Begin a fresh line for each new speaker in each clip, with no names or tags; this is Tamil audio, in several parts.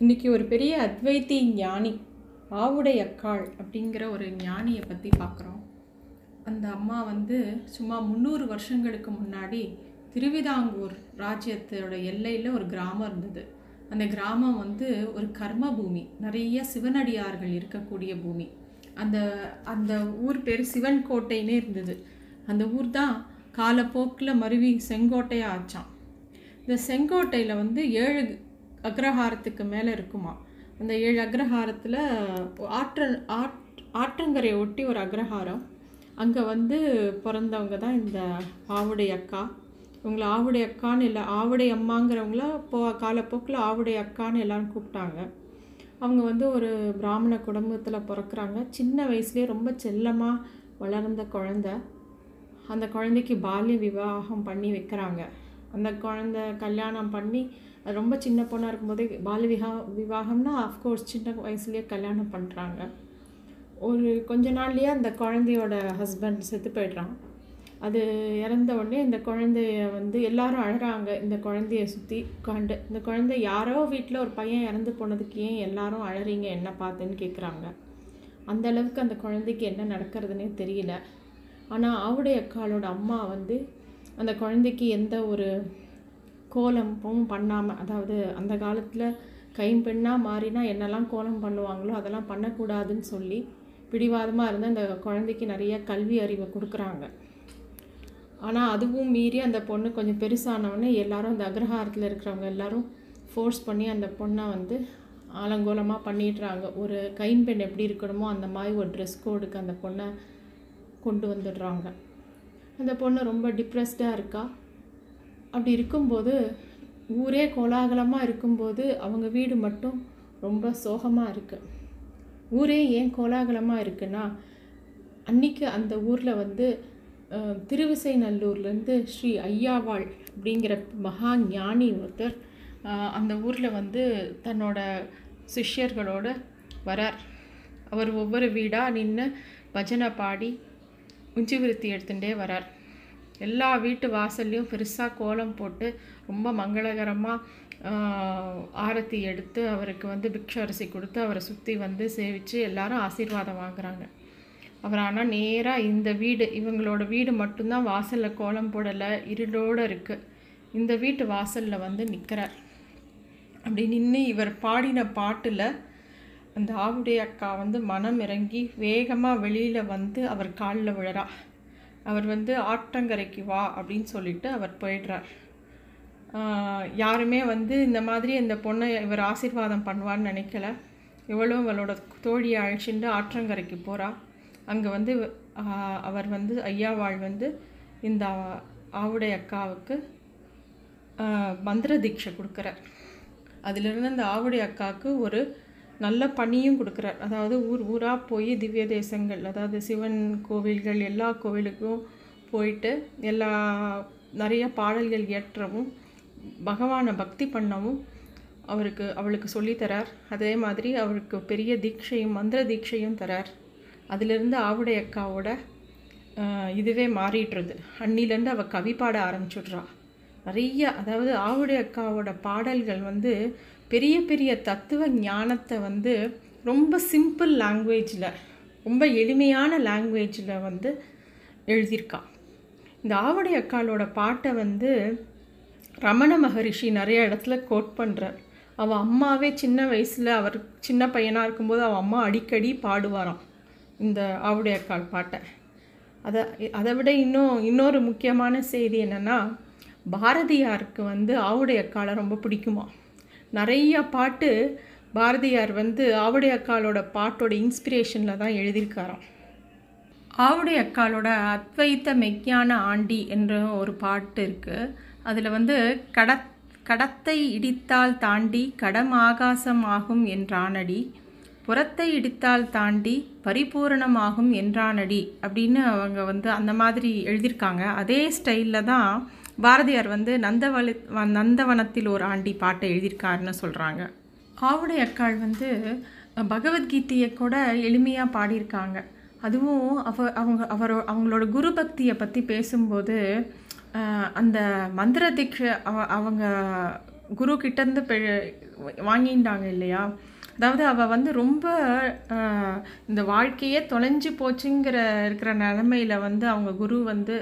இன்றைக்கி ஒரு பெரிய அத்வைத்தி ஞானி ஆவுடை அக்காள் அப்படிங்கிற ஒரு ஞானியை பற்றி பார்க்குறோம் அந்த அம்மா வந்து சும்மா முந்நூறு வருஷங்களுக்கு முன்னாடி திருவிதாங்கூர் ராஜ்யத்தோட எல்லையில் ஒரு கிராமம் இருந்தது. அந்த கிராமம் வந்து ஒரு கர்ம பூமி நிறைய சிவனடியார்கள் இருக்கக்கூடிய பூமி. அந்த அந்த ஊர் பேர் சிவன் கோட்டைன்னே இருந்தது. அந்த ஊர் தான் காலப்போக்கில் மருவி செங்கோட்டையாக ஆச்சான் இந்த செங்கோட்டையில் வந்து ஏழு அக்ரஹாரத்துக்கு மேலே இருக்குமா? அந்த ஏழு அக்ரஹாரத்தில் ஆற்றல் ஆட் ஆற்றங்கரையை ஒட்டி ஒரு அக்ரஹாரம். அங்கே வந்து பிறந்தவங்க தான் இந்த ஆவுடை அக்கா. இவங்களை ஆவுடை அக்கான்னு இல்லை ஆவுடை அம்மாங்கிறவங்கள போ காலப்போக்கில் ஆவுடை அக்கான்னு எல்லாரும் கூப்பிட்டாங்க. அவங்க வந்து ஒரு பிராமண குடும்பத்தில் பிறக்கிறாங்க. சின்ன வயசுலேயே ரொம்ப செல்லமாக வளர்ந்த குழந்த. அந்த குழந்தைக்கு பால்ய விவாகம் பண்ணி வைக்கிறாங்க. அந்த குழந்த கல்யாணம் பண்ணி ரொம்ப சின்ன பொண்ணாக இருக்கும்போதே பால விகா விவாகம்னா ஆஃப்கோர்ஸ் சின்ன வயசுலேயே கல்யாணம் பண்ணுறாங்க ஒரு கொஞ்ச நாள்லேயே அந்த குழந்தையோட ஹஸ்பண்ட் செத்து போய்ட்றான். அது இறந்த உடனே இந்த குழந்தைய வந்து எல்லாரும் அழகிறாங்க இந்த குழந்தைய சுற்றி கண்டு இந்த குழந்தை யாரோ வீட்டில் ஒரு பையன் இறந்து போனதுக்கு ஏன் எல்லாரும் அழறீங்க? என்ன பார்த்துன்னு கேட்குறாங்க அந்த அளவுக்கு அந்த குழந்தைக்கு என்ன நடக்கிறதுனே தெரியல. ஆனால் ஆவுடைய அக்காளோட அம்மா வந்து அந்த குழந்தைக்கு எந்த ஒரு கோலமும் பண்ணாமல் அதாவது அந்த காலத்தில் கைம்பெண்ணாக மாறினா என்னெல்லாம் கோலம் பண்ணுவாங்களோ அதெல்லாம் பண்ணக்கூடாதுன்னு சொல்லி பிடிவாதமாக இருந்து அந்த குழந்தைக்கு நிறைய கல்வி அறிவை கொடுக்குறாங்க. ஆனால் அதுவும் மீறி அந்த பொண்ணு கொஞ்சம் பெருசானவொடனே எல்லாரும் அந்த அக்ரஹாரத்தில் இருக்கிறவங்க எல்லாரும் ஃபோர்ஸ் பண்ணி அந்த பொண்ணை வந்து ஆலங்கோலமாக பண்ணிடுறாங்க. ஒரு கைம்பெண் எப்படி இருக்கணுமோ அந்த மாதிரி ஒரு ட்ரெஸ் கோடுக்கு அந்த பொண்ணை கொண்டு வந்துடுறாங்க. அந்த பொண்ணு ரொம்ப டிப்ரெஸ்டாக இருக்கா? அப்படி இருக்கும்போது ஊரே கோலாகலமாக இருக்கும்போது அவங்க வீடு மட்டும் ரொம்ப சோகமாக இருக்குது ஊரே ஏன் கோலாகலமாக இருக்குன்னா அன்னைக்கு அந்த ஊரில் வந்து திருவிசைநல்லூர்லேருந்து ஸ்ரீ ஐயாவாள் அப்படிங்கிற மகா ஞானி ஒருத்தர் அந்த ஊரில் வந்து தன்னோட சிஷ்யர்களோடு வரார். அவர் ஒவ்வொரு வீடாக நின்று பஜனை பாடி உஞ்சி விருத்தி எடுத்துகிட்டே வரார். எல்லா வீட்டு வாசல்லையும் பெருசாக கோலம் போட்டு ரொம்ப மங்களகரமாக ஆரத்தி எடுத்து அவருக்கு வந்து பிக்ஷ அரிசி கொடுத்து அவரை சுற்றி வந்து சேவித்து எல்லாரும் ஆசீர்வாதம் வாங்குகிறாங்க அவர் ஆனால் நேராக இந்த வீடு இவங்களோட வீடு மட்டும்தான் வாசலில் கோலம் போடலை இருளோடு இருக்குது இந்த வீட்டு வாசலில் வந்து நிற்கிறார் அப்படி நின்று இவர் பாடின பாட்டில் அந்த ஆவுடைய அக்கா வந்து மனம் இறங்கி வேகமாக வெளியில் வந்து அவர் காலில் விழறா. அவர் வந்து ஆற்றங்கரைக்கு வா அப்படின்னு சொல்லிட்டு அவர் போயிடுறார். யாருமே வந்து இந்த மாதிரி இந்த பொண்ணை இவர் ஆசீர்வாதம் பண்ணுவான்னு நினைக்கல. இவளும் அவளோட தோழியை அழிச்சுட்டு ஆற்றங்கரைக்கு போகிறா அங்கே வந்து அவர் வந்து ஐயாவாள் வந்து இந்த ஆவுடை அக்காவுக்கு மந்திர தீட்சை கொடுக்குறார். அதிலிருந்து அந்த ஆவுடை அக்காவுக்கு ஒரு நல்ல பணியும் கொடுக்குறார். அதாவது ஊர் ஊராக போய் திவ்ய தேசங்கள் அதாவது சிவன் கோவில்கள் எல்லா கோவிலுக்கும் போயிட்டு எல்லா நிறைய பாடல்கள் இயற்றவும் பகவானை பக்தி பண்ணவும் அவருக்கு அவளுக்கு சொல்லித்தரார் அதே மாதிரி அவருக்கு பெரிய தீட்சையும் மந்திர தீட்சையும் தரார். அதிலிருந்து ஆவுடை அக்காவோட இதுவே மாறிடுறது. அன்னிலேருந்து அவள் கவி பாட ஆரம்பிச்சுட்றா. நிறைய அதாவது ஆவுடை அக்காவோட பாடல்கள் வந்து பெரிய பெரிய தத்துவ ஞானத்தை வந்து ரொம்ப சிம்பிள் லாங்குவேஜில் ரொம்ப எளிமையான லாங்குவேஜில் வந்து எழுதியிருக்கான் இந்த ஆவடி அக்காளோட பாட்டை வந்து ரமண மகரிஷி நிறைய இடத்துல கோட் பண்ணுறார் அவள் அம்மாவே சின்ன வயசில் அவர் சின்ன பையனாக இருக்கும்போது அவள் அம்மா அடிக்கடி பாடுவாராம் இந்த ஆவுடை அக்காள் பாட்டை. அதை அதை விட இன்னும் இன்னொரு முக்கியமான செய்தி என்னென்னா பாரதியாருக்கு வந்து ஆவுடை அக்காளை ரொம்ப பிடிக்குமா நிறைய பாட்டு பாரதியார் வந்து ஆவுடை அக்காளோட பாட்டோட இன்ஸ்பிரேஷனில் தான் எழுதியிருக்காராம். ஆவுடை அக்காலோட அத்வைத்த மெக்ஞான ஆண்டி என்ற ஒரு பாட்டு இருக்குது அதில் வந்து கட கடத்தை இடித்தால் தாண்டி கடம் ஆகாசம் ஆகும் என்றானடி. புறத்தை இடித்தால் தாண்டி பரிபூரணமாகும் என்றானடி அப்படின்னு அவங்க வந்து அந்த மாதிரி எழுதியிருக்காங்க. அதே ஸ்டைலில் தான் பாரதியார் வந்து நந்தவளி நந்தவனத்தில் ஒரு ஆண்டி பாட்டை எழுதியிருக்காருன்னு சொல்கிறாங்க ஆவுடை அக்காள் வந்து பகவத்கீதையை கூட எளிமையாக பாடியிருக்காங்க. அதுவும் அவ அவங்க அவரோ அவங்களோட குரு பக்தியை பற்றி பேசும்போது அந்த மந்திர தீட்சை அவ அவங்க குரு கிட்டேருந்து பெ வாங்கிட்டாங்க இல்லையா? அதாவது அவள் வந்து ரொம்ப இந்த வாழ்க்கையே தொலைஞ்சு போச்சுங்கிற இருக்கிற நிலமையில வந்து அவங்க குரு வந்து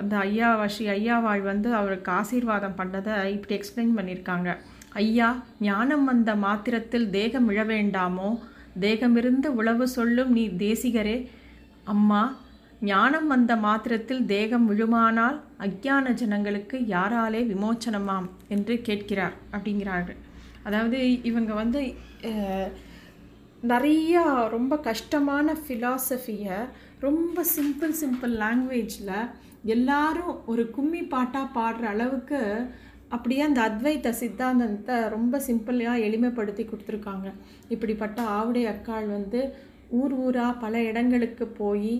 அந்த ஐயா ஸ்ரீ ஐயாவாள் வந்து அவருக்கு ஆசீர்வாதம் பண்ணதை இப்படி எக்ஸ்பிளைன் பண்ணியிருக்காங்க. ஐயா ஞானம் வந்த மாத்திரத்தில் தேகம் இழ வேண்டாமோ? தேகமிருந்து உழவு சொல்லும் நீ தேசிகரே. அம்மா ஞானம் வந்த மாத்திரத்தில் தேகம் விழுமானால் அக்ஞான ஜனங்களுக்கு யாராலே விமோச்சனமாம் என்று கேட்கிறார் அப்படிங்கிறார்கள். அதாவது இவங்க வந்து நிறையா ரொம்ப கஷ்டமான ஃபிலாசபியை ரொம்ப சிம்பிள் சிம்பிள் லாங்குவேஜில் எல்லாரும் ஒரு கும்மி பாட்டாக பாடுற அளவுக்கு அப்படியே அந்த அத்வைத சித்தாந்தத்தை ரொம்ப சிம்பிளாக எளிமைப்படுத்தி கொடுத்துருக்காங்க. இப்படிப்பட்ட ஆவுடை அக்காள் வந்து ஊர் ஊராக பல இடங்களுக்கு போய்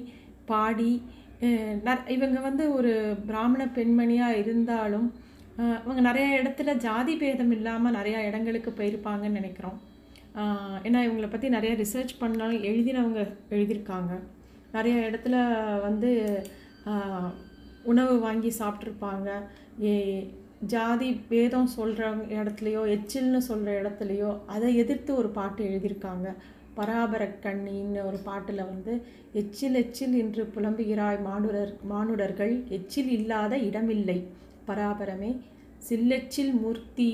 பாடி ந- இவங்க வந்து ஒரு பிராமண பெண்மணியாக இருந்தாலும் அவங்க நிறைய இடத்துல ஜாதி பேதம் இல்லாமல் நிறையா இடங்களுக்கு போயிருப்பாங்கன்னு நினைக்கிறோம். ஏன்னா இவங்களை பற்றி நிறைய ரிசர்ச் பண்ணாலும் எழுதினவங்க எழுதியிருக்காங்க. நிறைய இடத்துல வந்து உணவு வாங்கி சாப்பிட்ருப்பாங்க ஏ ஜாதி பேதம் சொல்கிற இடத்துலையோ எச்சில்னு சொல்கிற இடத்துலையோ அதை எதிர்த்து ஒரு பாட்டு எழுதியிருக்காங்க. பராபர கண்ணின்னு ஒரு பாட்டில் வந்து எச்சில் எச்சில் என்று புலம்புகிறாய் மானுடர் மானுடர்கள் எச்சில் இல்லாத இடமில்லை. பராபரமே சில்லெச்சில் மூர்த்தி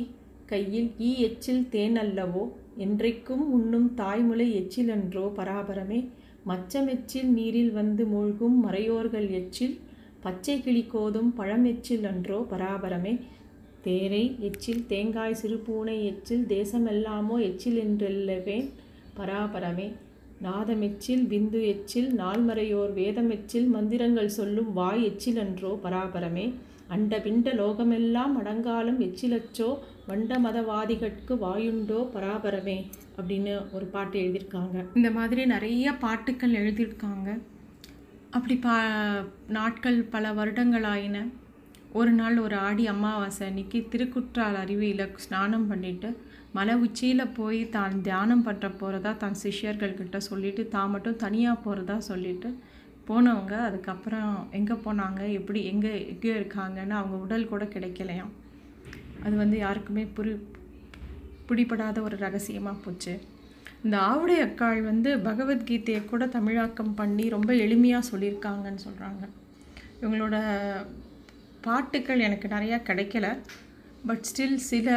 கையில் ஈ எச்சில் தேன் அல்லவோ என்றைக்கும் உண்ணும் தாய்முலை எச்சிலன்றோ பராபரமே மச்சமெச்சில் நீரில் வந்து மூழ்கும் மறையோர்கள் எச்சில் பச்சை கிளி கோதும் பழமெச்சில் அன்றோ பராபரமே. தேரை எச்சில் தேங்காய் சிறு பூனை எச்சில் தேசமெல்லாமோ எச்சில் என்றெல்லவேன் பராபரமே. நாதமெச்சில் பிந்து எச்சில் நால்மறையோர் வேதமெச்சில் மந்திரங்கள் சொல்லும் வாய் எச்சில் அன்றோ பராபரமே. அண்ட பிண்ட லோகமெல்லாம் அடங்காலும் எச்சிலச்சோ வண்ட மதவாதிகட்கு வாயுண்டோ பராபரமே அப்படின்னு ஒரு பாட்டு எழுதியிருக்காங்க. இந்த மாதிரி நிறைய பாட்டுக்கள் எழுதியிருக்காங்க. அப்படி பா நாட்கள் பல வருடங்களாயின. ஒரு நாள் ஒரு ஆடி அமாவாசை அன்னைக்கு திருக்குற்றால் அருவியில் ஸ்நானம் பண்ணிட்டு மலை உச்சியில் போய் தான் தியானம் பண்ணுற போகிறதா தான் சிஷ்யர்கள்கிட்ட சொல்லிட்டு தான் மட்டும் தனியாக போகிறதா சொல்லிட்டு போனவங்க. அதுக்கப்புறம் எங்கே போனாங்க? எப்படி எங்கே எங்கே இருக்காங்கன்னு அவங்க உடல் கூட கிடைக்கலையாம். அது வந்து யாருக்குமே புரி பிடிபடாத ஒரு ரகசியமாக போச்சு. இந்த ஆவுடை அக்காள் வந்து பகவத்கீதையை கூட தமிழாக்கம் பண்ணி ரொம்ப எளிமையாக சொல்லியிருக்காங்கன்னு சொல்கிறாங்க இவங்களோட பாட்டுக்கள் எனக்கு நிறையா கிடைக்கல. பட் ஸ்டில் சில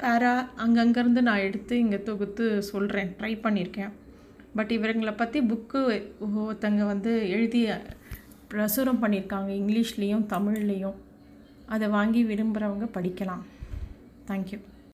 பேரா அங்கங்கேருந்து நான் எடுத்து இங்கே தொகுத்து சொல்கிறேன் ட்ரை பண்ணியிருக்கேன். பட் இவங்களை பற்றி புக்கு ஒருத்தங்க வந்து எழுதி பிரசுரம் பண்ணியிருக்காங்க இங்கிலீஷ்லேயும் தமிழ்லேயும். அதை வாங்கி விரும்புகிறவங்க படிக்கலாம். தேங்க்யூ